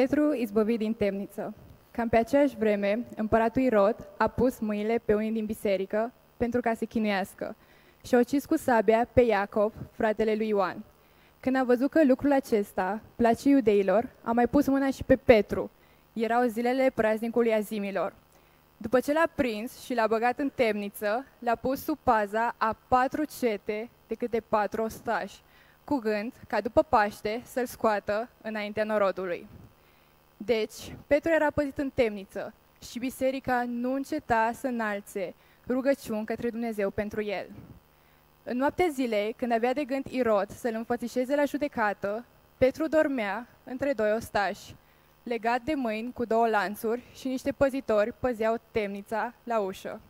Petru izbăvit din temniță. Cam pe aceeași vreme, împăratul Irod a pus mâinile pe unii din biserică pentru ca să chinuiască și a ucis cu sabia pe Iacov, fratele lui Ioan. Când a văzut că lucrul acesta place iudeilor, a mai pus mâna și pe Petru. Erau zilele praznicului azimilor. După ce l-a prins și l-a băgat în temniță, l-a pus sub paza a patru cete de câte patru ostași, cu gând ca după Paște să-l scoată înaintea norodului. Deci, Petru era păzit în temniță și biserica nu înceta să înalțe rugăciuni către Dumnezeu pentru el. În noaptea zilei, când avea de gând Irod să-l înfățișeze la judecată, Petru dormea între doi ostași, legat de mâini cu două lanțuri și niște păzitori păzeau temnița la ușă.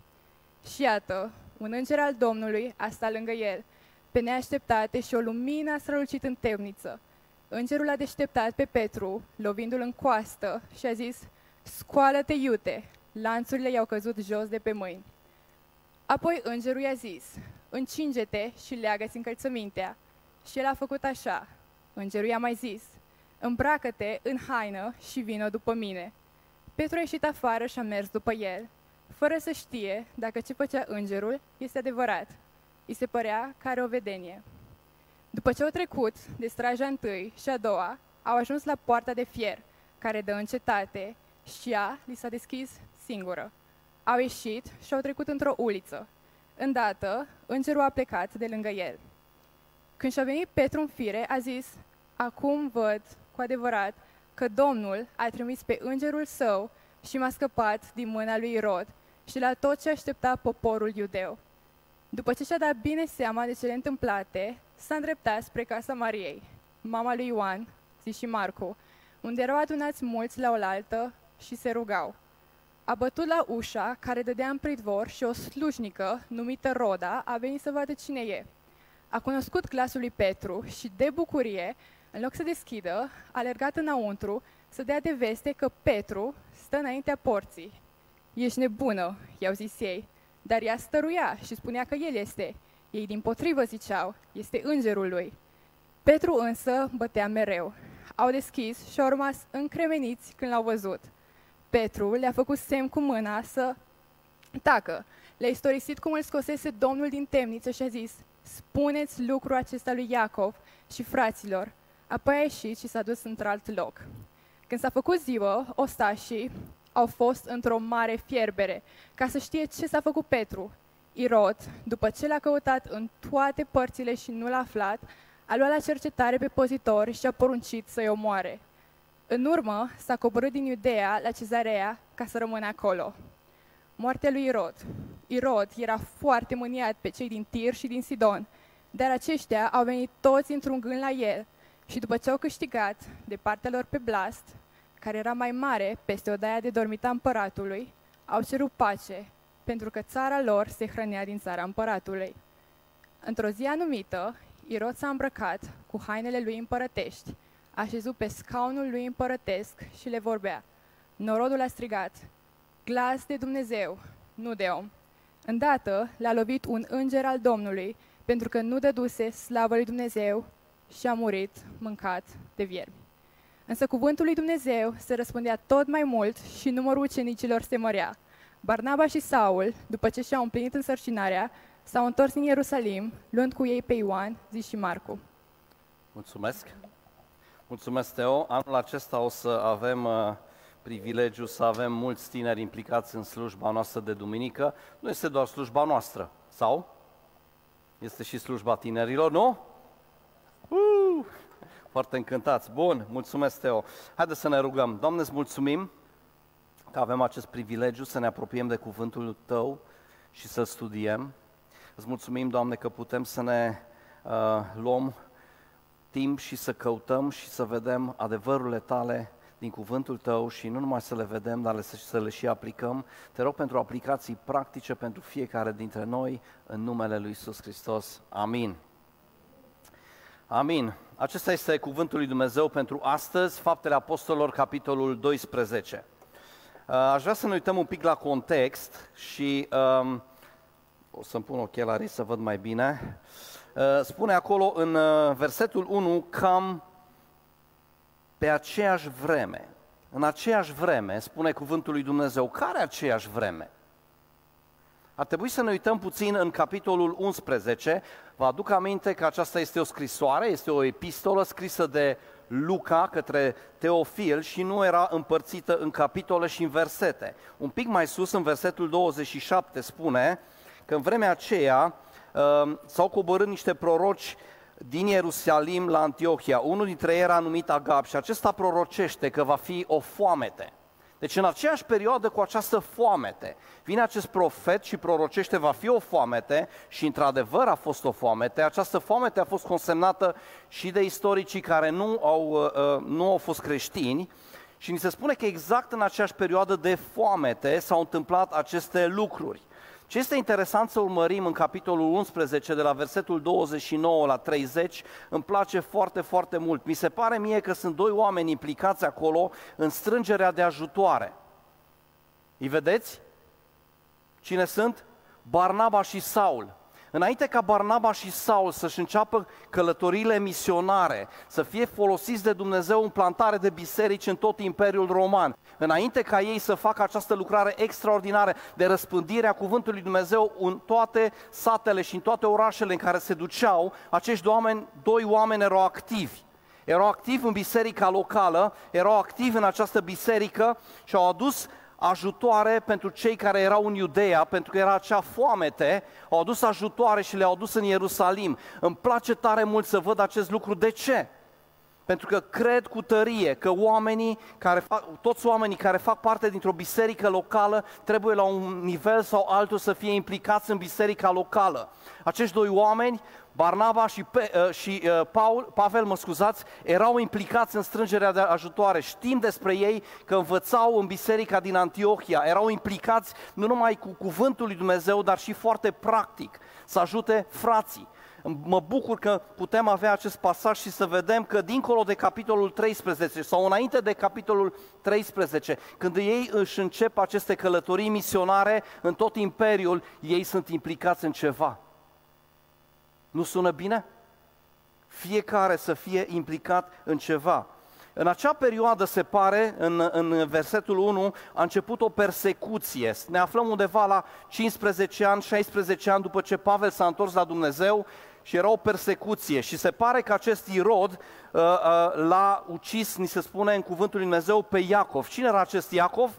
Și iată, un înger al Domnului a stat lângă el, pe neașteptate și o lumină a strălucit în temniță. Îngerul a deșteptat pe Petru, lovindu-l în coastă și a zis, Scoală-te, iute! Lanțurile i-au căzut jos de pe mâini. Apoi îngerul i-a zis, Încinge-te și leagă-ți încălțămintea. Și el a făcut așa. Îngerul i-a mai zis, Îmbracă-te în haină și vină după mine. Petru a ieșit afară și a mers după el, fără să știe dacă ce făcea îngerul este adevărat. I se părea că are o vedenie. După ce au trecut de straja întâi și a doua, au ajuns la poarta de fier, care dă în cetate, și ea li s-a deschis singură. Au ieșit și au trecut într-o uliță. Îndată, îngerul a plecat de lângă el. Când și-a venit Petru în fire, a zis, Acum văd, cu adevărat, că Domnul a trimis pe îngerul său și m-a scăpat din mâna lui Irod și la tot ce aștepta poporul iudeu. După ce și-a dat bine seama de cele întâmplate, s-a îndreptat spre casa Mariei, mama lui Ioan, zi și Marcu, unde erau adunați mulți la oaltă și se rugau. A bătut la ușa care dădea în pridvor și o slujnică, numită Roda, a venit să vadă cine e. A cunoscut glasul lui Petru și, de bucurie, în loc să deschidă, a alergat înăuntru să dea de veste că Petru stă înaintea porții. Ești nebună, i-au zis ei, dar ea stăruia și spunea că el este. Ei din potrivă ziceau, este îngerul lui. Petru însă bătea mereu. Au deschis și au rămas încremeniți când l-au văzut. Petru le-a făcut semn cu mâna să tacă. Le-a istorisit cum îl scosese Domnul din temniță și a zis, spuneți lucrul acesta lui Iacov și fraților. Apoi a ieșit și s-a dus într-alt loc. Când s-a făcut ziua, ostașii au fost într-o mare fierbere, ca să știe ce s-a făcut Petru. Irod, după ce l-a căutat în toate părțile și nu l-a aflat, a luat la cercetare pe pozitor și a poruncit să-i omoare. În urmă, s-a coborât din Iudea la Cezarea ca să rămână acolo. Moartea lui Irod. Irod era foarte mâniat pe cei din Tir și din Sidon, dar aceștia au venit toți într-un gând la el și după ce au câștigat de partea lor pe Blast, care era mai mare peste odaia de dormita împăratului, au cerut pace, pentru că țara lor se hrănea din țara împăratului. Într-o zi anumită, Irod s-a îmbrăcat cu hainele lui împărătești, a șezut pe scaunul lui împărătesc și le vorbea. Norodul a strigat, glas de Dumnezeu, nu de om. Îndată l-a lovit un înger al Domnului, pentru că nu dăduse slavă lui Dumnezeu și a murit mâncat de viermi. Însă cuvântul lui Dumnezeu se răspundea tot mai mult și numărul ucenicilor se mărea. Barnaba și Saul, după ce și-au împlinit însărcinarea, s-au întors în Ierusalim, luând cu ei pe Ioan, zi și Marcu. Mulțumesc! Mulțumesc, Teo! Anul acesta o să avem uh, privilegiu să avem mulți tineri implicați în slujba noastră de duminică. Nu este doar slujba noastră, sau? Este și slujba tinerilor, nu? Uh! Foarte încântați. Bun, mulțumesc, Teo. Haideți să ne rugăm. Doamne, îți mulțumim că avem acest privilegiu să ne apropiem de cuvântul Tău și să studiem. Îți mulțumim, Doamne, că putem să ne uh, luăm timp și să căutăm și să vedem adevărurile Tale din cuvântul Tău și nu numai să le vedem, dar să le și aplicăm. Te rog pentru aplicații practice pentru fiecare dintre noi, în numele Lui Iisus Hristos. Amin. Amin. Acesta este cuvântul lui Dumnezeu pentru astăzi, Faptele Apostolilor, capitolul 12. Uh, aș vrea să ne uităm un pic la context și um, o să-mi pun ochelarii să văd mai bine. Uh, spune acolo în uh, versetul 1 cam pe aceeași vreme. în aceeași vreme, spune cuvântul lui Dumnezeu, care aceeași vreme? Ar trebui să ne uităm puțin în capitolul 11. Vă aduc aminte că aceasta este o scrisoare, este o epistolă scrisă de Luca către Teofil și nu era împărțită în capitole și în versete. Un pic mai sus, în versetul 27, spune că în vremea aceea uh, s-au coborât niște proroci din Ierusalim la Antiohia. Unul dintre ei era numit Agab și acesta prorocește că va fi o foamete. Deci în aceeași perioadă cu această foamete, vine acest profet și prorocește va fi o foamete și într-adevăr a fost o foamete. Această foamete a fost consemnată și de istoricii care nu au, uh, uh, nu au fost creștini și ni se spune că exact în aceeași perioadă de foamete s-au întâmplat aceste lucruri. Ce este interesant să urmărim în capitolul 11, de la versetul 29 la 30, îmi place foarte, foarte mult. Mi se pare mie că sunt doi oameni implicați acolo în strângerea de ajutoare. Îi vedeți? Cine sunt? Barnaba și Saul. Înainte ca Barnaba și Saul să-și înceapă călătorile misionare, să fie folosiți de Dumnezeu în plantare de biserici în tot Imperiul Roman, înainte ca ei să facă această lucrare extraordinară de răspândire a Cuvântului Dumnezeu în toate satele și în toate orașele în care se duceau, acești oameni, doi oameni erau activi. Erau activi în biserica locală, erau activi în această biserică și au adus ajutoare pentru cei care erau în Iudeea, pentru că era acea foamete, au adus ajutoare și le-au adus în Ierusalim. Îmi place tare mult să văd acest lucru. De ce? Pentru că cred cu tărie că oamenii care fac, toți oamenii care fac parte dintr-o biserică locală trebuie la un nivel sau altul să fie implicați în biserica locală. Acești doi oameni Barnaba și, Pe, uh, și uh, Paul, Pavel, mă scuzați, erau implicați în strângerea de ajutoare. Știm despre ei că învățau în biserica din Antiohia, erau implicați nu numai cu cuvântul lui Dumnezeu, dar și foarte practic să ajute frații. Mă bucur că putem avea acest pasaj și să vedem că dincolo de capitolul 13 sau înainte de capitolul 13, când ei își încep aceste călătorii misionare în tot imperiul, ei sunt implicați în ceva. Nu sună bine? Fiecare să fie implicat în ceva. În acea perioadă, se pare, în, în versetul 1, a început o persecuție. Ne aflăm undeva la 15 ani, 16 ani după ce Pavel s-a întors la Dumnezeu și era o persecuție. Și se pare că acest Irod uh, uh, l-a ucis, ni se spune în cuvântul lui Dumnezeu, pe Iacov. Cine era acest Iacov?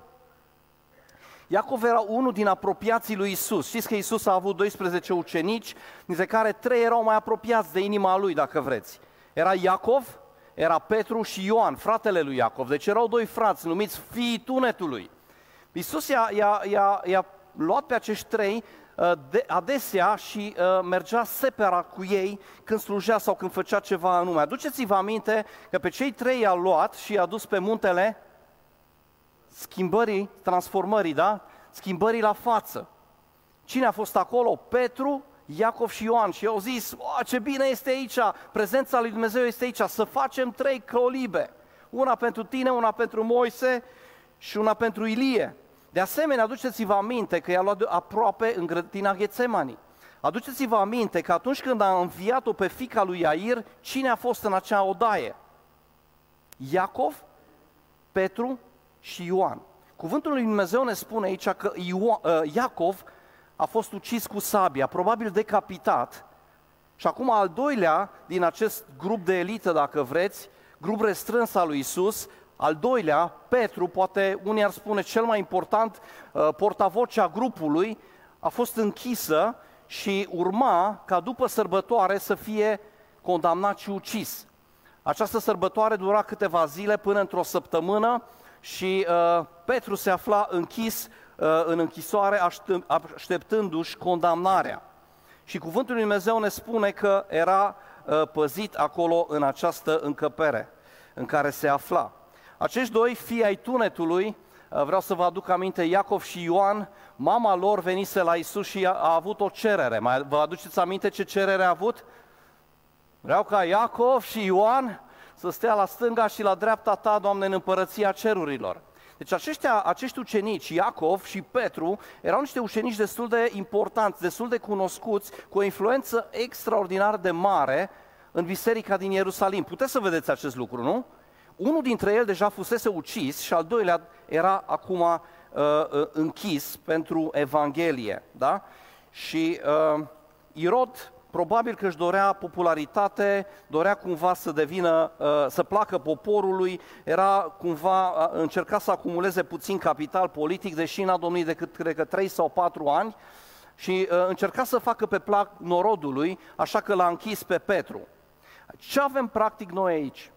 Iacov era unul din apropiații lui Isus. Știți că Isus a avut 12 ucenici, dintre care trei erau mai apropiați de inima lui, dacă vreți. Era Iacov, era Petru și Ioan, fratele lui Iacov. Deci erau doi frați numiți fiii tunetului. Isus i-a, i-a, i-a, i-a luat pe acești trei uh, de, adesea și uh, mergea separat cu ei când slujea sau când făcea ceva anume. Aduceți-vă aminte că pe cei trei i-a luat și i-a dus pe muntele schimbării, transformării, da? Schimbării la față. Cine a fost acolo? Petru, Iacov și Ioan și au zis, ce bine este aici, prezența lui Dumnezeu este aici, să facem trei colibe. Una pentru tine, una pentru Moise și una pentru Ilie. De asemenea, aduceți-vă aminte că i-a luat aproape în grădina Ghețemanii. Aduceți-vă aminte că atunci când a înviat-o pe fica lui Iair, cine a fost în acea odaie? Iacov, Petru și Ioan. Cuvântul lui Dumnezeu ne spune aici că Ioan, uh, Iacov a fost ucis cu sabia, probabil decapitat, și acum al doilea din acest grup de elită, dacă vreți, grup restrâns al lui Isus, al doilea, Petru, poate unii ar spune cel mai important, uh, portavocea grupului, a fost închisă și urma ca după sărbătoare să fie condamnat și ucis. Această sărbătoare dura câteva zile până într-o săptămână și uh, Petru se afla închis uh, în închisoare așteptându-și condamnarea. Și cuvântul lui Dumnezeu ne spune că era uh, păzit acolo în această încăpere în care se afla. Acești doi fii ai tunetului, uh, vreau să vă aduc aminte, Iacov și Ioan, mama lor venise la Isus și a, a avut o cerere. Mai, vă aduceți aminte ce cerere a avut? Vreau ca Iacov și Ioan să stea la stânga și la dreapta ta, Doamne, în împărăția cerurilor. Deci aceștia, acești ucenici, Iacov și Petru, erau niște ucenici destul de importanți, destul de cunoscuți, cu o influență extraordinar de mare în biserica din Ierusalim. Puteți să vedeți acest lucru, nu? Unul dintre ei deja fusese ucis și al doilea era acum uh, uh, închis pentru Evanghelie. Da? Și uh, Irod probabil că își dorea popularitate, dorea cumva să devină, uh, să placă poporului, era cumva, uh, încerca să acumuleze puțin capital politic, deși n-a domnit decât, cred că, 3 sau 4 ani, și uh, încerca să facă pe plac norodului, așa că l-a închis pe Petru. Ce avem practic noi aici?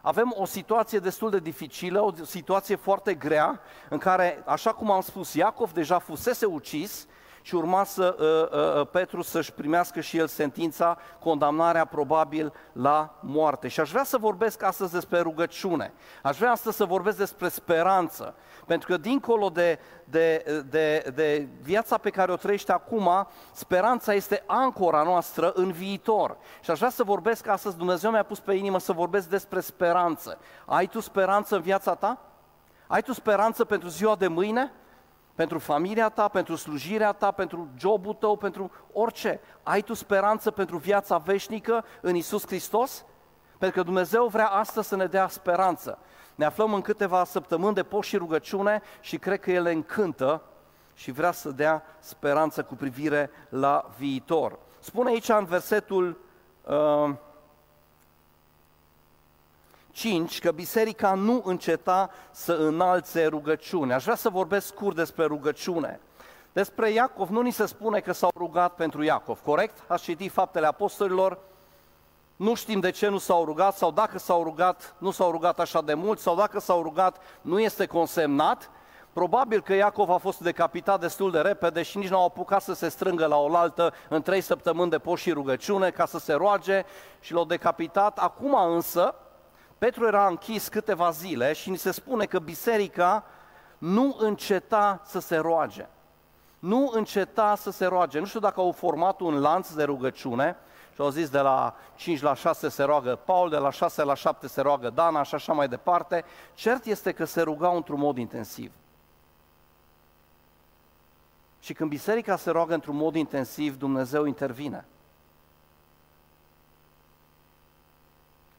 Avem o situație destul de dificilă, o situație foarte grea, în care, așa cum am spus, Iacov deja fusese ucis, și urma să uh, uh, uh, Petru să-și primească și el sentința, condamnarea probabil la moarte. Și aș vrea să vorbesc astăzi despre rugăciune. Aș vrea astăzi să vorbesc despre speranță. Pentru că dincolo de, de, de, de viața pe care o trăiește acum, speranța este ancora noastră în viitor. Și aș vrea să vorbesc astăzi, Dumnezeu mi-a pus pe inimă să vorbesc despre speranță. Ai tu speranță în viața ta? Ai tu speranță pentru ziua de mâine? Pentru familia ta, pentru slujirea ta, pentru jobul tău, pentru orice. Ai tu speranță pentru viața veșnică în Isus Hristos? Pentru că Dumnezeu vrea astăzi să ne dea speranță. Ne aflăm în câteva săptămâni de post și rugăciune și cred că El încântă și vrea să dea speranță cu privire la viitor. Spune aici în versetul uh, 5 că biserica nu înceta să înalțe rugăciune. Aș vrea să vorbesc scurt despre rugăciune. Despre Iacov nu ni se spune că s-au rugat pentru Iacov, corect? Ați citit faptele apostolilor, nu știm de ce nu s-au rugat sau dacă s-au rugat, nu s-au rugat așa de mult sau dacă s-au rugat, nu este consemnat. Probabil că Iacov a fost decapitat destul de repede și nici nu au apucat să se strângă la oaltă în trei săptămâni de post și rugăciune ca să se roage și l-au decapitat. Acum însă, Petru era închis câteva zile și ni se spune că biserica nu înceta să se roage. Nu înceta să se roage. Nu știu dacă au format un lanț de rugăciune și au zis de la 5 la 6 se roagă Paul, de la 6 la 7 se roagă Dana și așa mai departe. Cert este că se rugau într-un mod intensiv. Și când biserica se roagă într-un mod intensiv, Dumnezeu intervine.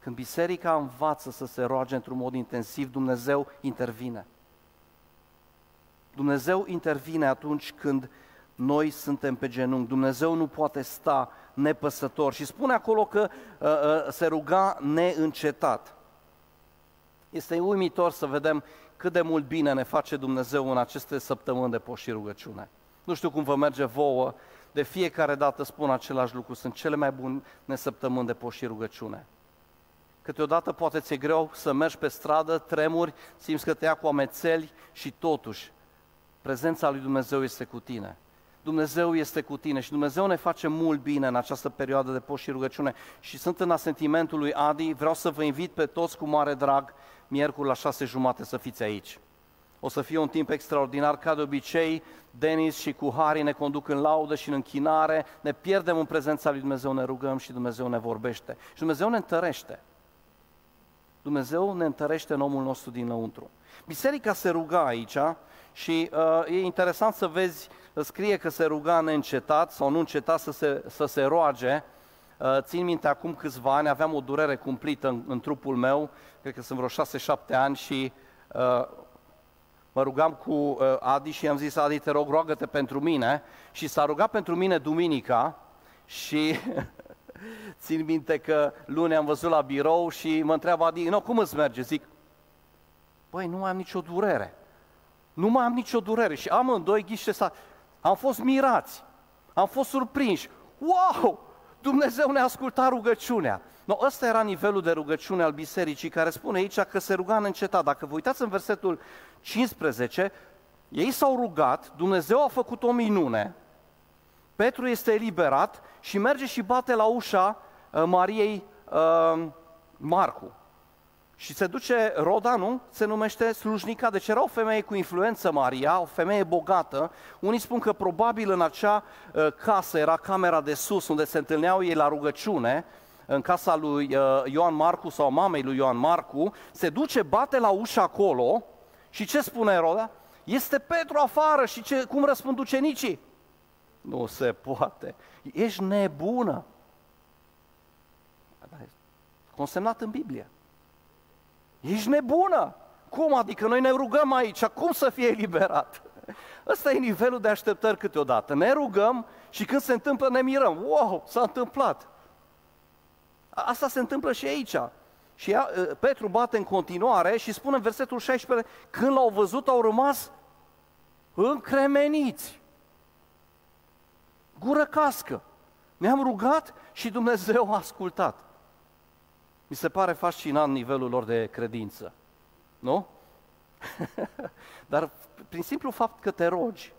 Când biserica învață să se roage într-un mod intensiv, Dumnezeu intervine. Dumnezeu intervine atunci când noi suntem pe genunchi. Dumnezeu nu poate sta nepăsător. Și spune acolo că uh, uh, se ruga neîncetat. Este uimitor să vedem cât de mult bine ne face Dumnezeu în aceste săptămâni de post și rugăciune. Nu știu cum vă merge vouă, de fiecare dată spun același lucru, sunt cele mai bune săptămâni de post și rugăciune. Câteodată poate ți-e greu să mergi pe stradă, tremuri, simți că te ia cu amețeli și totuși prezența lui Dumnezeu este cu tine. Dumnezeu este cu tine și Dumnezeu ne face mult bine în această perioadă de post și rugăciune. Și sunt în asentimentul lui Adi, vreau să vă invit pe toți cu mare drag, miercuri la șase jumate să fiți aici. O să fie un timp extraordinar, ca de obicei, Denis și cu Hari ne conduc în laudă și în închinare, ne pierdem în prezența lui Dumnezeu, ne rugăm și Dumnezeu ne vorbește. Și Dumnezeu ne întărește. Dumnezeu ne întărește în omul nostru dinăuntru. Biserica se ruga aici și uh, e interesant să vezi, scrie că se ruga neîncetat sau nu încetat să se, să se roage. Uh, țin minte, acum câțiva ani aveam o durere cumplită în, în trupul meu, cred că sunt vreo 6-7 ani și uh, mă rugam cu uh, Adi și i-am zis, Adi, te rog, roagă-te pentru mine. Și s-a rugat pentru mine duminica și Țin minte că luni am văzut la birou și mă întreabă Adi, no, cum îți merge? Zic, băi, nu mai am nicio durere. Nu mai am nicio durere. Și amândoi ghiște să... Am fost mirați. Am fost surprinși. Wow! Dumnezeu ne-a ascultat rugăciunea. No, ăsta era nivelul de rugăciune al bisericii care spune aici că se ruga în încetat. Dacă vă uitați în versetul 15, ei s-au rugat, Dumnezeu a făcut o minune, Petru este eliberat și merge și bate la ușa uh, Mariei uh, Marcu. Și se duce Roda, nu? Se numește slujnica. Deci era o femeie cu influență Maria, o femeie bogată. Unii spun că probabil în acea uh, casă era camera de sus unde se întâlneau ei la rugăciune, în casa lui uh, Ioan Marcu sau mamei lui Ioan Marcu. Se duce, bate la ușa acolo și ce spune Roda? Este Petru afară și ce, cum răspund ucenicii? Nu se poate. Ești nebună. Consemnat în Biblie. Ești nebună! Cum adică noi ne rugăm aici? Cum să fie eliberat? Ăsta e nivelul de așteptări câteodată. Ne rugăm și când se întâmplă ne mirăm. Wow, s-a întâmplat. Asta se întâmplă și aici. Și ea, Petru bate în continuare și spune în versetul 16, când l-au văzut au rămas încremeniți. Gură cască. Ne-am rugat și Dumnezeu a ascultat. Mi se pare fascinant nivelul lor de credință. Nu? Dar prin simplu fapt că te rogi,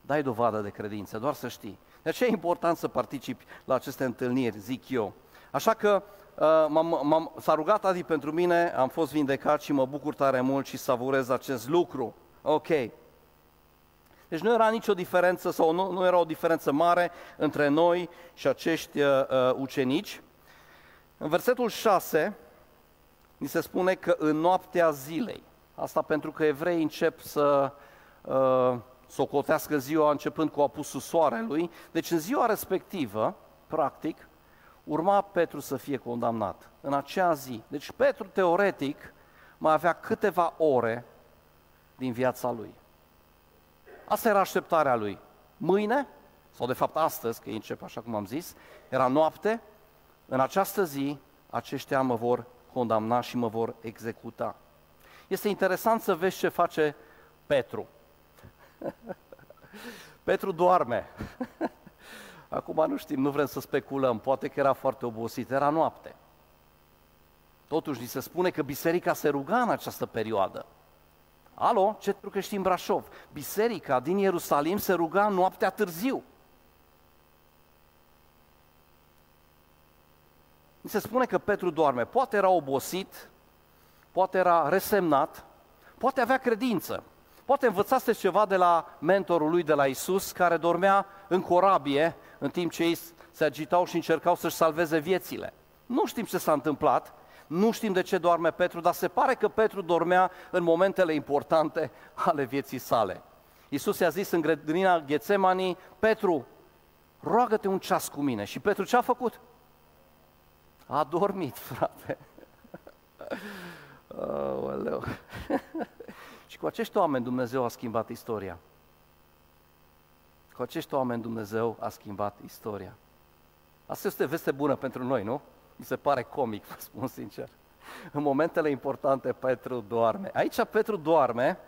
dai dovadă de credință, doar să știi. De aceea e important să participi la aceste întâlniri, zic eu. Așa că uh, m-am, m-am, s-a rugat Adi pentru mine, am fost vindecat și mă bucur tare mult și savurez acest lucru. Ok. Deci nu era nicio diferență sau nu, nu era o diferență mare între noi și acești uh, uh ucenici. În versetul 6 ni se spune că în noaptea zilei, asta pentru că evreii încep să uh, socotească ziua începând cu apusul soarelui, deci în ziua respectivă, practic, urma Petru să fie condamnat în acea zi. Deci Petru, teoretic, mai avea câteva ore din viața lui. Asta era așteptarea lui. Mâine, sau de fapt astăzi, că începe așa cum am zis, era noapte, în această zi aceștia mă vor condamna și mă vor executa. Este interesant să vezi ce face Petru. Petru doarme. Acum nu știm, nu vrem să speculăm, poate că era foarte obosit, era noapte. Totuși, ni se spune că biserica se ruga în această perioadă. Alo, ce că știi în Brașov? Biserica din Ierusalim se ruga noaptea târziu. Mi se spune că Petru doarme. Poate era obosit, poate era resemnat, poate avea credință. Poate învățase ceva de la mentorul lui de la Isus, care dormea în corabie în timp ce ei se agitau și încercau să-și salveze viețile. Nu știm ce s-a întâmplat, nu știm de ce doarme Petru, dar se pare că Petru dormea în momentele importante ale vieții sale. Iisus i-a zis în grădina Ghețemanii, Petru, roagă-te un ceas cu mine. Și Petru ce a făcut? A dormit, frate. Oh, și cu acești oameni Dumnezeu a schimbat istoria. Cu acești oameni Dumnezeu a schimbat istoria. Asta este veste bună pentru noi, nu? Mi se pare comic, vă spun sincer. În momentele importante Petru doarme. Aici Petru doarme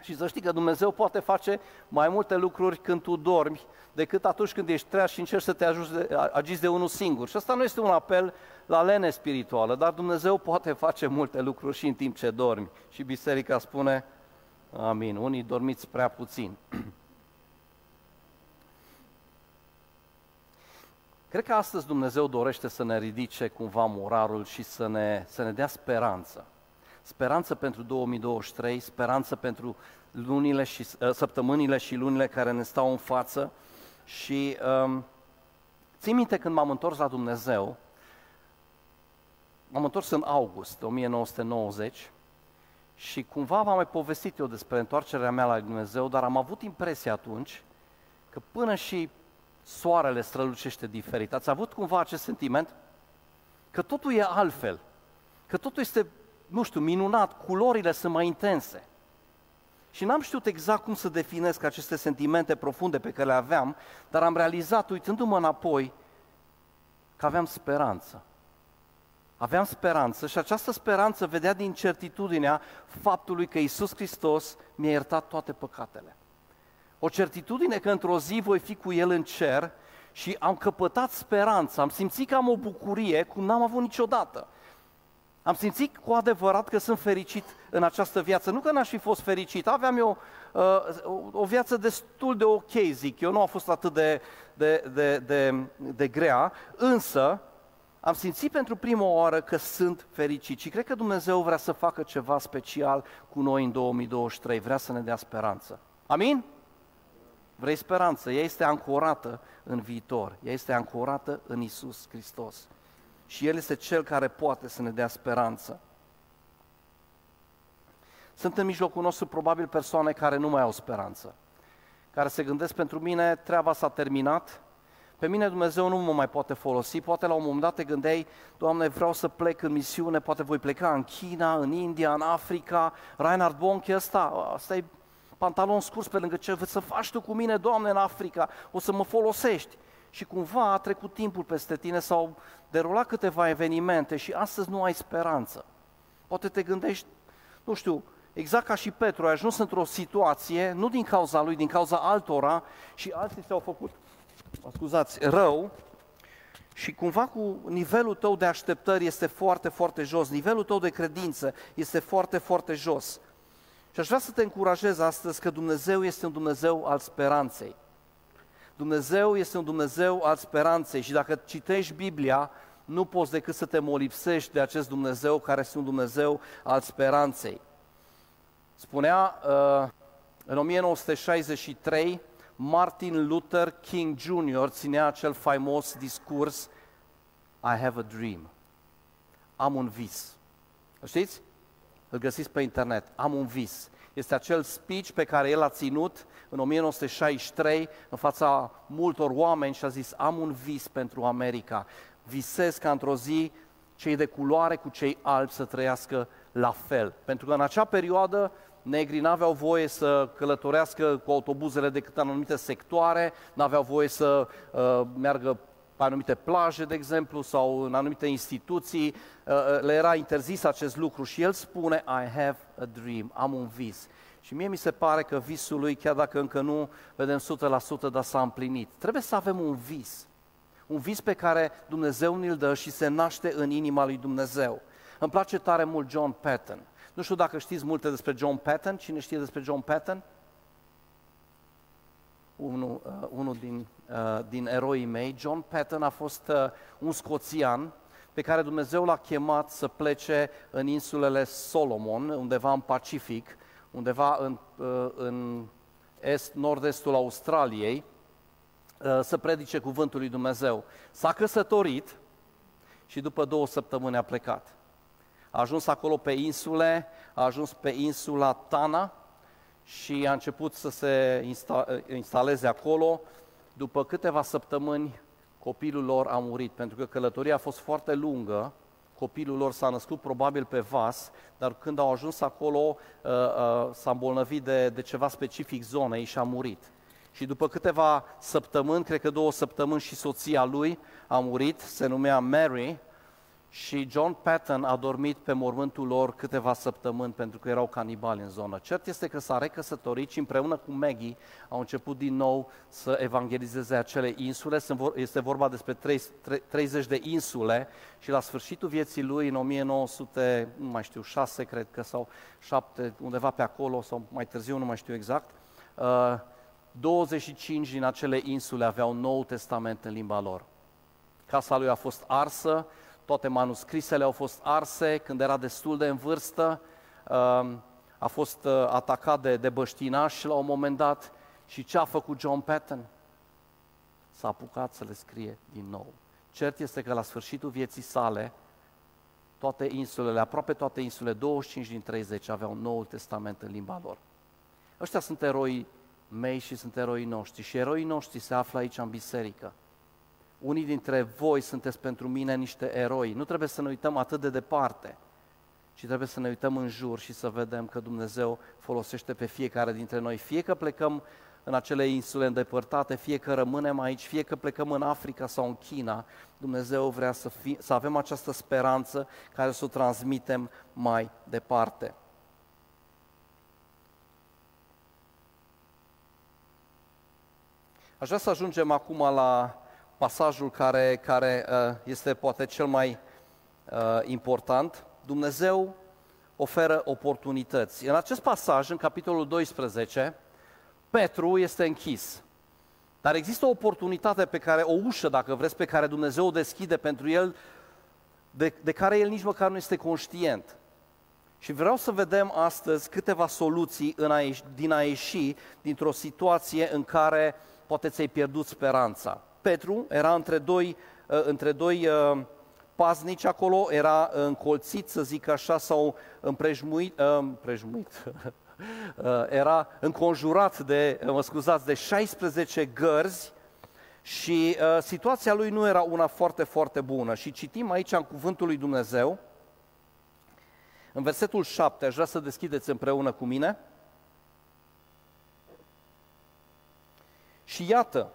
și să știi că Dumnezeu poate face mai multe lucruri când tu dormi decât atunci când ești treaz și încerci să te ajuți de, agiți de unul singur. Și asta nu este un apel la lene spirituală, dar Dumnezeu poate face multe lucruri și în timp ce dormi. Și biserica spune, amin, unii dormiți prea puțin. Cred că astăzi Dumnezeu dorește să ne ridice cumva moralul și să ne, să ne dea speranță. Speranță pentru 2023, speranță pentru lunile și, ă, săptămânile și lunile care ne stau în față. Și um, țin minte când m-am întors la Dumnezeu, m-am întors în august 1990 și cumva v-am mai povestit eu despre întoarcerea mea la Dumnezeu, dar am avut impresia atunci că până și soarele strălucește diferit. Ați avut cumva acest sentiment? Că totul e altfel, că totul este, nu știu, minunat, culorile sunt mai intense. Și n-am știut exact cum să definesc aceste sentimente profunde pe care le aveam, dar am realizat, uitându-mă înapoi, că aveam speranță. Aveam speranță și această speranță vedea din certitudinea faptului că Isus Hristos mi-a iertat toate păcatele. O certitudine că într-o zi voi fi cu El în cer și am căpătat speranță, am simțit că am o bucurie cum n-am avut niciodată. Am simțit cu adevărat că sunt fericit în această viață. Nu că n-aș fi fost fericit, aveam eu uh, o viață destul de ok, zic eu, nu a fost atât de, de, de, de, de grea, însă am simțit pentru prima oară că sunt fericit și cred că Dumnezeu vrea să facă ceva special cu noi în 2023, vrea să ne dea speranță. Amin? Vrei speranță? Ea este ancorată în viitor, ea este ancorată în Isus Hristos. Și El este Cel care poate să ne dea speranță. Sunt în mijlocul nostru probabil persoane care nu mai au speranță, care se gândesc pentru mine, treaba s-a terminat, Pe mine Dumnezeu nu mă mai poate folosi, poate la un moment dat te gândeai, Doamne, vreau să plec în misiune, poate voi pleca în China, în India, în Africa, Reinhard Bonke ăsta, ăsta e pantalon scurs pe lângă ce să faci tu cu mine, Doamne, în Africa, o să mă folosești. Și cumva a trecut timpul peste tine, s-au derulat câteva evenimente și astăzi nu ai speranță. Poate te gândești, nu știu, exact ca și Petru, ai ajuns într-o situație, nu din cauza lui, din cauza altora și alții ți-au făcut, scuzați, rău și cumva cu nivelul tău de așteptări este foarte, foarte jos, nivelul tău de credință este foarte, foarte jos. Și aș vrea să te încurajez astăzi că Dumnezeu este un Dumnezeu al speranței. Dumnezeu este un Dumnezeu al speranței și dacă citești Biblia, nu poți decât să te molipsești de acest Dumnezeu care este un Dumnezeu al speranței. Spunea uh, în 1963, Martin Luther King Jr. ținea acel faimos discurs I have a dream. Am un vis. Știți? Îl găsiți pe internet. Am un vis. Este acel speech pe care el a ținut în 1963 în fața multor oameni și a zis am un vis pentru America. Visez ca într-o zi cei de culoare cu cei albi să trăiască la fel. Pentru că în acea perioadă negrii n-aveau voie să călătorească cu autobuzele decât în anumite sectoare, n-aveau voie să uh, meargă pe anumite plaje, de exemplu, sau în anumite instituții, uh, uh, le era interzis acest lucru și el spune, I have a dream, am un vis. Și mie mi se pare că visul lui, chiar dacă încă nu vedem 100%, dar s-a împlinit. Trebuie să avem un vis. Un vis pe care Dumnezeu ni-l dă și se naște în inima lui Dumnezeu. Îmi place tare mult John Patton. Nu știu dacă știți multe despre John Patton. Cine știe despre John Patton? Unul, uh, unul din, uh, din eroii mei. John Patton a fost uh, un scoțian pe care Dumnezeu l-a chemat să plece în insulele Solomon, undeva în Pacific, undeva în, uh, în est, nord-estul Australiei, uh, să predice cuvântul lui Dumnezeu. S-a căsătorit și după două săptămâni a plecat. A ajuns acolo pe insule, a ajuns pe insula Tana și a început să se instaleze acolo. După câteva săptămâni, copilul lor a murit, pentru că călătoria a fost foarte lungă, copilul lor s-a născut probabil pe vas, dar când au ajuns acolo uh, uh, s-a îmbolnăvit de, de ceva specific zonei și a murit. Și după câteva săptămâni, cred că două săptămâni și soția lui a murit, se numea Mary, și John Patton a dormit pe mormântul lor câteva săptămâni pentru că erau canibali în zonă. Cert este că s-a recăsătorit și împreună cu Maggie au început din nou să evangelizeze acele insule. Este vorba despre 30 de insule și la sfârșitul vieții lui, în 1900, nu mai știu, 6 cred că, sau 7, undeva pe acolo, sau mai târziu, nu mai știu exact, 25 uh, din acele insule aveau Nou Testament în limba lor. Casa lui a fost arsă, toate manuscrisele au fost arse când era destul de în vârstă, um, a fost uh, atacat de, de băștinași la un moment dat și ce a făcut John Patton? S-a apucat să le scrie din nou. Cert este că la sfârșitul vieții sale, toate insulele, aproape toate insulele, 25 din 30 aveau Noul Testament în limba lor. Ăștia sunt eroi mei și sunt eroi noștri și eroii noștri se află aici în biserică. Unii dintre voi sunteți pentru mine niște eroi. Nu trebuie să ne uităm atât de departe, ci trebuie să ne uităm în jur și să vedem că Dumnezeu folosește pe fiecare dintre noi. Fie că plecăm în acele insule îndepărtate, fie că rămânem aici, fie că plecăm în Africa sau în China, Dumnezeu vrea să, fi, să avem această speranță care să o transmitem mai departe. Aș vrea să ajungem acum la pasajul care, care uh, este poate cel mai uh, important. Dumnezeu oferă oportunități. În acest pasaj, în capitolul 12, Petru este închis. Dar există o oportunitate pe care, o ușă, dacă vreți, pe care Dumnezeu o deschide pentru el, de, de care el nici măcar nu este conștient. Și vreau să vedem astăzi câteva soluții în a, din a ieși dintr-o situație în care poate ți-ai pierdut speranța. Petru era între doi, uh, între doi uh, paznici acolo, era încolțit, să zic așa, sau împrejmuit, uh, împrejmuit era înconjurat de, mă scuzați, de 16 gărzi Și uh, situația lui nu era una foarte, foarte bună. Și citim aici în Cuvântul lui Dumnezeu, în versetul 7, aș vrea să deschideți împreună cu mine. Și iată,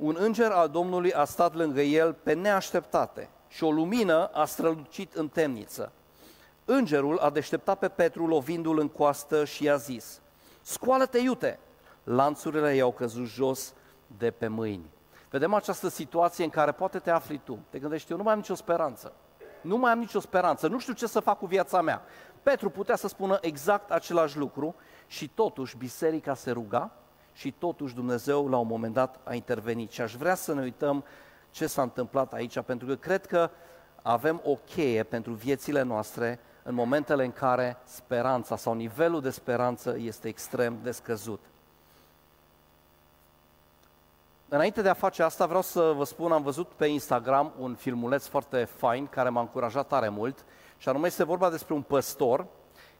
un înger al Domnului a stat lângă el pe neașteptate și o lumină a strălucit în temniță. Îngerul a deșteptat pe Petru lovindu-l în coastă și i-a zis, Scoală-te, iute! Lanțurile i-au căzut jos de pe mâini. Vedem această situație în care poate te afli tu. Te gândești, eu nu mai am nicio speranță. Nu mai am nicio speranță, nu știu ce să fac cu viața mea. Petru putea să spună exact același lucru și totuși biserica se ruga și totuși Dumnezeu la un moment dat a intervenit. Și aș vrea să ne uităm ce s-a întâmplat aici, pentru că cred că avem o cheie pentru viețile noastre în momentele în care speranța sau nivelul de speranță este extrem de scăzut. Înainte de a face asta, vreau să vă spun, am văzut pe Instagram un filmuleț foarte fain care m-a încurajat tare mult și anume este vorba despre un păstor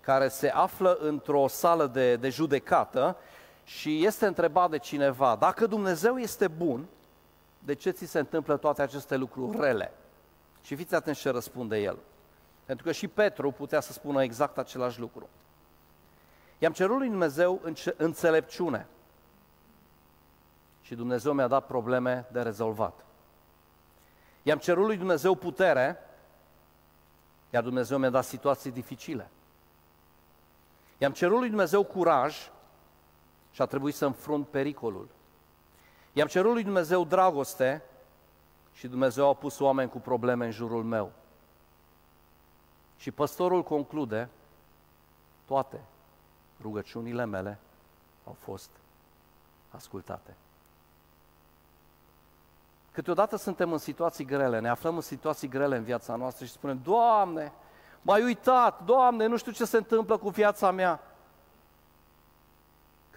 care se află într-o sală de, de judecată și este întrebat de cineva, dacă Dumnezeu este bun, de ce ți se întâmplă toate aceste lucruri rele? Și fiți atenți ce răspunde el. Pentru că și Petru putea să spună exact același lucru. I-am cerut lui Dumnezeu înțelepciune și Dumnezeu mi-a dat probleme de rezolvat. I-am cerut lui Dumnezeu putere, iar Dumnezeu mi-a dat situații dificile. I-am cerut lui Dumnezeu curaj și a trebuit să înfrunt pericolul. I-am cerut lui Dumnezeu dragoste și Dumnezeu a pus oameni cu probleme în jurul meu. Și păstorul conclude, toate rugăciunile mele au fost ascultate. Câteodată suntem în situații grele, ne aflăm în situații grele în viața noastră și spunem, Doamne, m-ai uitat, Doamne, nu știu ce se întâmplă cu viața mea.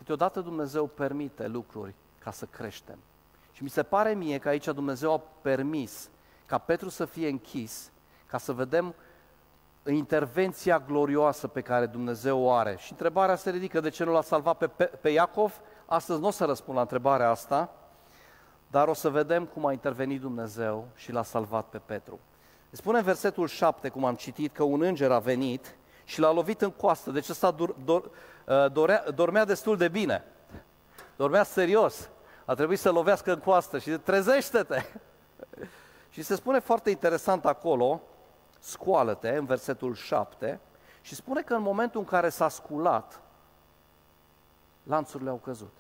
Câteodată Dumnezeu permite lucruri ca să creștem. Și mi se pare mie că aici Dumnezeu a permis ca Petru să fie închis, ca să vedem intervenția glorioasă pe care Dumnezeu o are. Și întrebarea se ridică, de ce nu l-a salvat pe, pe Iacov? Astăzi nu o să răspund la întrebarea asta, dar o să vedem cum a intervenit Dumnezeu și l-a salvat pe Petru. Spune în versetul 7, cum am citit, că un înger a venit și l-a lovit în coastă. Deci ăsta dor, dor, uh, dorea, dormea destul de bine. Dormea serios. A trebuit să lovească în coastă și trezește-te! și se spune foarte interesant acolo, scoală-te, în versetul 7, și spune că în momentul în care s-a sculat, lanțurile au căzut.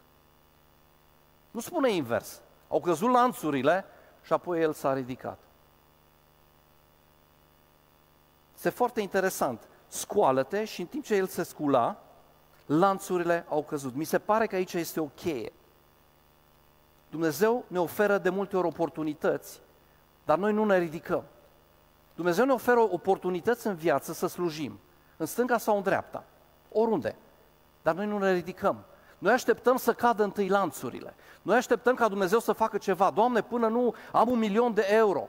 Nu spune invers. Au căzut lanțurile și apoi el s-a ridicat. Este foarte interesant. Scoală-te și în timp ce el se scula, lanțurile au căzut. Mi se pare că aici este o cheie. Dumnezeu ne oferă de multe ori oportunități, dar noi nu ne ridicăm. Dumnezeu ne oferă oportunități în viață să slujim, în stânga sau în dreapta, oriunde. Dar noi nu ne ridicăm. Noi așteptăm să cadă întâi lanțurile. Noi așteptăm ca Dumnezeu să facă ceva. Doamne, până nu am un milion de euro.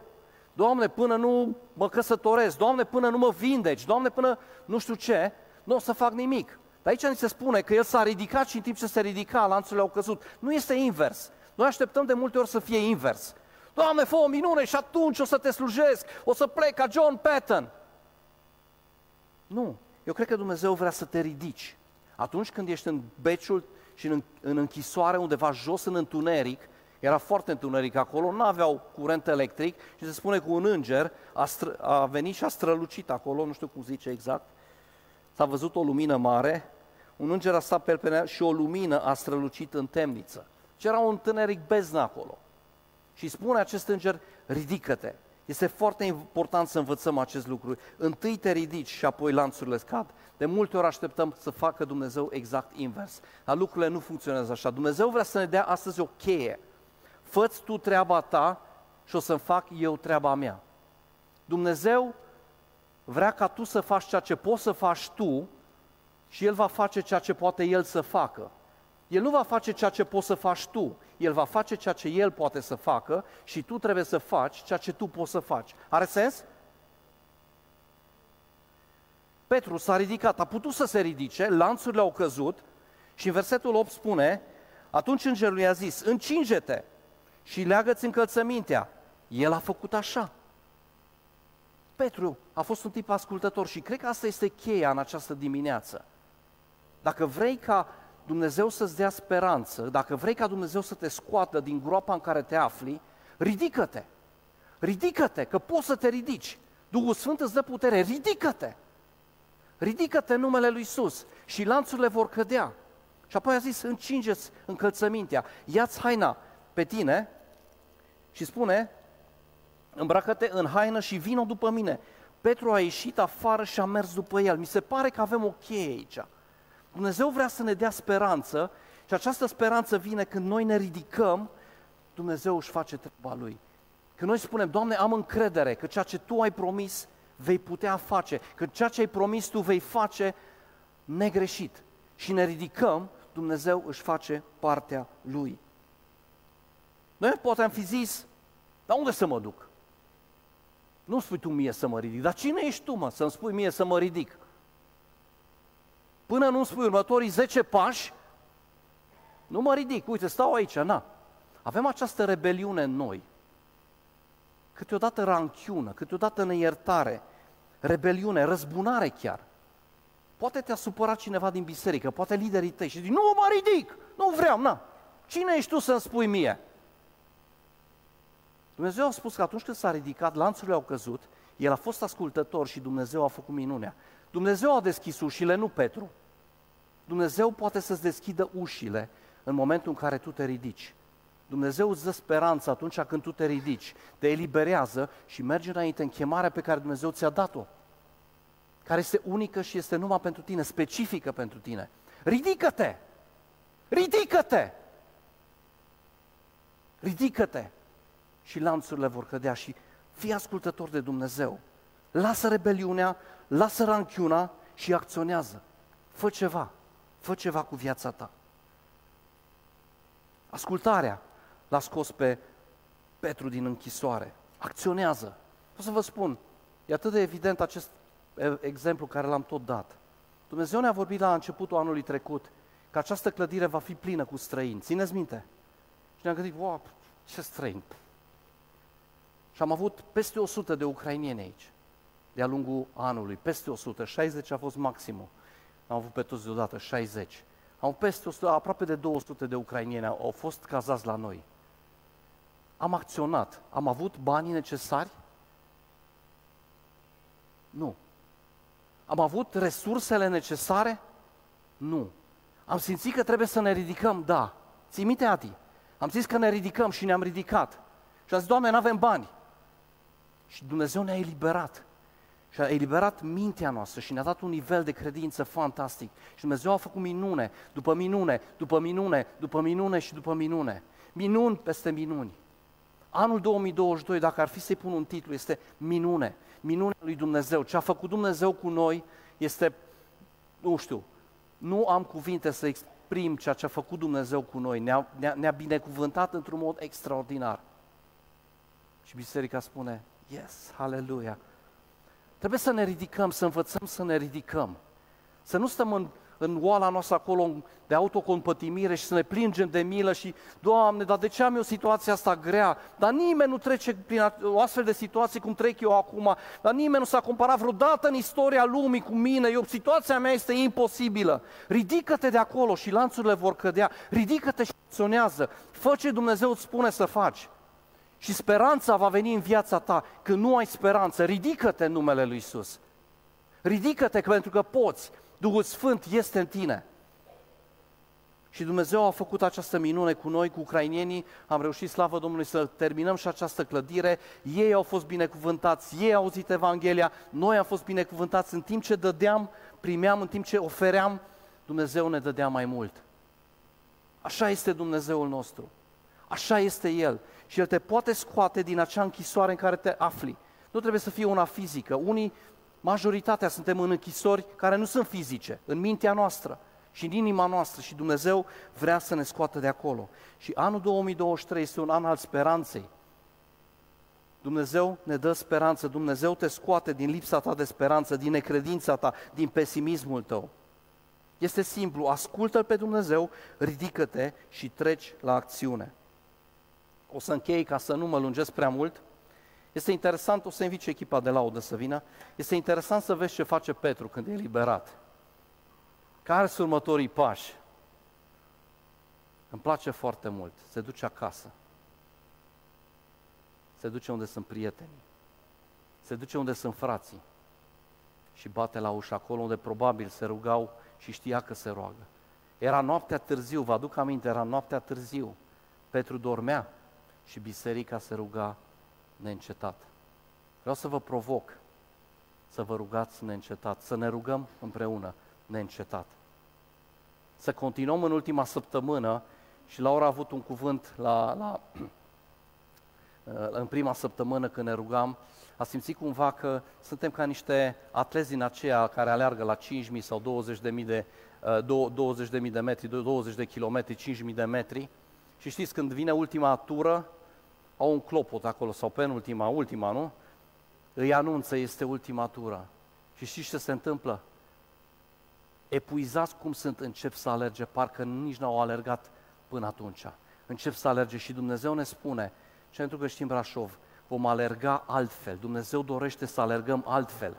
Doamne, până nu mă căsătoresc. Doamne, până nu mă vindeci. Doamne, până nu știu ce, nu o să fac nimic. Dar aici ni se spune că el s-a ridicat și în timp ce se ridica, lanțurile au căzut. Nu este invers. Noi așteptăm de multe ori să fie invers. Doamne, fă o minune și atunci o să te slujesc, o să plec ca John Patton. Nu. Eu cred că Dumnezeu vrea să te ridici. Atunci când ești în beciul și în, în închisoare undeva jos în întuneric, era foarte întuneric acolo, nu aveau curent electric și se spune că un înger a, stră, a venit și a strălucit acolo, nu știu cum zice exact, s-a văzut o lumină mare, un înger a stat pe el și o lumină a strălucit în temniță. Și era un întuneric beznă acolo. Și spune acest înger, ridică-te. Este foarte important să învățăm acest lucru. Întâi te ridici și apoi lanțurile scad. De multe ori așteptăm să facă Dumnezeu exact invers. Dar lucrurile nu funcționează așa. Dumnezeu vrea să ne dea astăzi o cheie. Făți tu treaba ta și o să-mi fac eu treaba mea. Dumnezeu vrea ca tu să faci ceea ce poți să faci tu și El va face ceea ce poate El să facă. El nu va face ceea ce poți să faci tu, El va face ceea ce El poate să facă și tu trebuie să faci ceea ce tu poți să faci. Are sens? Petru s-a ridicat, a putut să se ridice, lanțurile au căzut și în versetul 8 spune, atunci îngerul i-a zis, încinge-te și leagă-ți încălțămintea. El a făcut așa. Petru a fost un tip ascultător și cred că asta este cheia în această dimineață. Dacă vrei ca Dumnezeu să-ți dea speranță, dacă vrei ca Dumnezeu să te scoată din groapa în care te afli, ridică-te. Ridică-te, că poți să te ridici. Duhul Sfânt îți dă putere, ridică-te. Ridică-te în numele lui Isus și lanțurile vor cădea. Și apoi a zis, încingeți încălțămintea, ia-ți haina pe tine și spune, îmbracă-te în haină și vină după mine. Petru a ieșit afară și a mers după el. Mi se pare că avem o cheie aici. Dumnezeu vrea să ne dea speranță și această speranță vine când noi ne ridicăm, Dumnezeu își face treaba Lui. Când noi spunem, Doamne, am încredere că ceea ce Tu ai promis vei putea face, că ceea ce ai promis Tu vei face negreșit. Și ne ridicăm, Dumnezeu își face partea Lui. Noi poate am fi zis, dar unde să mă duc? Nu spui tu mie să mă ridic, dar cine ești tu, mă, să-mi spui mie să mă ridic? Până nu spui următorii 10 pași, nu mă ridic, uite, stau aici, na. Avem această rebeliune în noi. Câteodată ranchiună, câteodată neiertare, rebeliune, răzbunare chiar. Poate te-a supărat cineva din biserică, poate liderii tăi și zici, nu mă ridic, nu vreau, na. Cine ești tu să-mi spui mie? Dumnezeu a spus că atunci când s-a ridicat, lanțurile au căzut, el a fost ascultător și Dumnezeu a făcut minunea. Dumnezeu a deschis ușile, nu Petru. Dumnezeu poate să-ți deschidă ușile în momentul în care tu te ridici. Dumnezeu îți dă speranță atunci când tu te ridici, te eliberează și mergi înainte în chemarea pe care Dumnezeu ți-a dat-o, care este unică și este numai pentru tine, specifică pentru tine. Ridică-te! Ridică-te! Ridică-te! Și lanțurile vor cădea și fii ascultător de Dumnezeu. Lasă rebeliunea, lasă ranchiuna și acționează. Fă ceva, fă ceva cu viața ta. Ascultarea l-a scos pe Petru din închisoare. Acționează. O să vă spun, e atât de evident acest exemplu care l-am tot dat. Dumnezeu ne-a vorbit la începutul anului trecut că această clădire va fi plină cu străini. Țineți minte? Și ne-am gândit, wow, ce străini. Și am avut peste 100 de ucrainieni aici de-a lungul anului, peste 100, 60 a fost maximul. Am avut pe toți deodată 60. Am peste 100, aproape de 200 de ucrainieni au fost cazați la noi. Am acționat. Am avut banii necesari? Nu. Am avut resursele necesare? Nu. Am simțit că trebuie să ne ridicăm? Da. Ții minte, Ati? Am zis că ne ridicăm și ne-am ridicat. Și am zis, Doamne, nu avem bani. Și Dumnezeu ne-a eliberat și a eliberat mintea noastră și ne-a dat un nivel de credință fantastic. Și Dumnezeu a făcut minune, după minune, după minune, după minune și după minune. Minuni peste minuni. Anul 2022, dacă ar fi să-i pun un titlu, este minune. Minunea lui Dumnezeu. Ce a făcut Dumnezeu cu noi este, nu știu, nu am cuvinte să exprim ceea ce a făcut Dumnezeu cu noi. Ne-a, ne-a, ne-a binecuvântat într-un mod extraordinar. Și biserica spune, yes, hallelujah, Trebuie să ne ridicăm, să învățăm să ne ridicăm. Să nu stăm în, în oala noastră acolo de autocompătimire și să ne plângem de milă și, Doamne, dar de ce am eu situația asta grea? Dar nimeni nu trece prin o astfel de situație cum trec eu acum, dar nimeni nu s-a comparat vreodată în istoria lumii cu mine, eu, situația mea este imposibilă. Ridică-te de acolo și lanțurile vor cădea, ridică-te și acționează, fă ce Dumnezeu îți spune să faci. Și speranța va veni în viața ta. Când nu ai speranță, ridică-te în numele Lui Isus. Ridică-te pentru că poți. Duhul Sfânt este în tine. Și Dumnezeu a făcut această minune cu noi, cu ucrainienii, am reușit, slavă Domnului, să terminăm și această clădire. Ei au fost binecuvântați, ei au auzit Evanghelia, noi am fost binecuvântați în timp ce dădeam, primeam, în timp ce ofeream, Dumnezeu ne dădea mai mult. Așa este Dumnezeul nostru. Așa este El și El te poate scoate din acea închisoare în care te afli. Nu trebuie să fie una fizică. Unii, majoritatea, suntem în închisori care nu sunt fizice, în mintea noastră și în inima noastră și Dumnezeu vrea să ne scoată de acolo. Și anul 2023 este un an al speranței. Dumnezeu ne dă speranță, Dumnezeu te scoate din lipsa ta de speranță, din necredința ta, din pesimismul tău. Este simplu, ascultă pe Dumnezeu, ridică-te și treci la acțiune. O să închei ca să nu mă lungesc prea mult. Este interesant, o să invit echipa de laudă să vină, este interesant să vezi ce face Petru când e eliberat. Care sunt următorii pași? Îmi place foarte mult. Se duce acasă. Se duce unde sunt prietenii. Se duce unde sunt frații. Și bate la ușă acolo unde probabil se rugau și știa că se roagă. Era noaptea târziu, vă aduc aminte, era noaptea târziu. Petru dormea și biserica se ruga neîncetat. Vreau să vă provoc să vă rugați neîncetat, să ne rugăm împreună neîncetat. Să continuăm în ultima săptămână și Laura a avut un cuvânt la, la, în prima săptămână când ne rugam, a simțit cumva că suntem ca niște atlezi din aceia care aleargă la 5.000 sau 20.000 de, 20.000 de metri, 20 de kilometri, 5.000 de metri. Și știți, când vine ultima tură, au un clopot acolo, sau penultima, ultima, nu? Îi anunță, este ultima tură. Și știți ce se întâmplă? Epuizați cum sunt, încep să alerge, parcă nici n-au alergat până atunci. Încep să alerge și Dumnezeu ne spune, pentru că știm Brașov, vom alerga altfel. Dumnezeu dorește să alergăm altfel,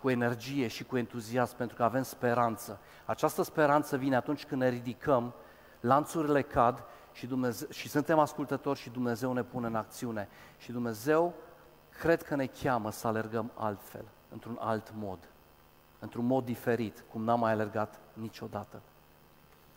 cu energie și cu entuziasm, pentru că avem speranță. Această speranță vine atunci când ne ridicăm, lanțurile cad și, Dumnezeu, și suntem ascultători și Dumnezeu ne pune în acțiune. Și Dumnezeu cred că ne cheamă să alergăm altfel, într-un alt mod, într-un mod diferit, cum n-am mai alergat niciodată.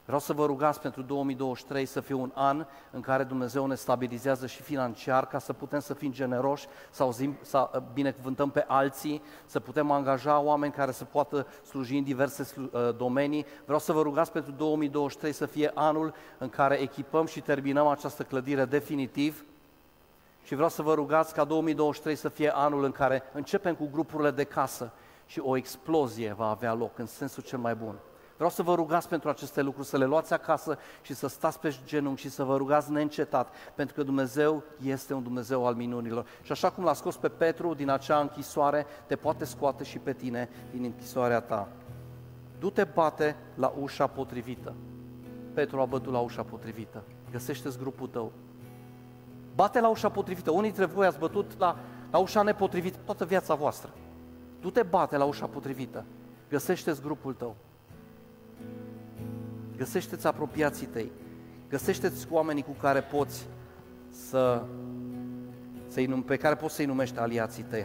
Vreau să vă rugați pentru 2023 să fie un an în care Dumnezeu ne stabilizează și financiar ca să putem să fim generoși, să, auzim, să uh, binecuvântăm pe alții, să putem angaja oameni care să poată sluji în diverse uh, domenii. Vreau să vă rugați pentru 2023 să fie anul în care echipăm și terminăm această clădire definitiv și vreau să vă rugați ca 2023 să fie anul în care începem cu grupurile de casă și o explozie va avea loc în sensul cel mai bun. Vreau să vă rugați pentru aceste lucruri, să le luați acasă și să stați pe genunchi și să vă rugați neîncetat, pentru că Dumnezeu este un Dumnezeu al minunilor. Și așa cum l-a scos pe Petru din acea închisoare, te poate scoate și pe tine din închisoarea ta. Du-te bate la ușa potrivită. Petru a bătut la ușa potrivită. Găsește-ți grupul tău. Bate la ușa potrivită. Unii dintre voi ați bătut la, la ușa nepotrivită toată viața voastră. Du-te bate la ușa potrivită. Găsește-ți grupul tău. Găsește-ți apropiații tăi. Găsește-ți oamenii cu care poți să, să pe care poți să-i numești aliații tăi.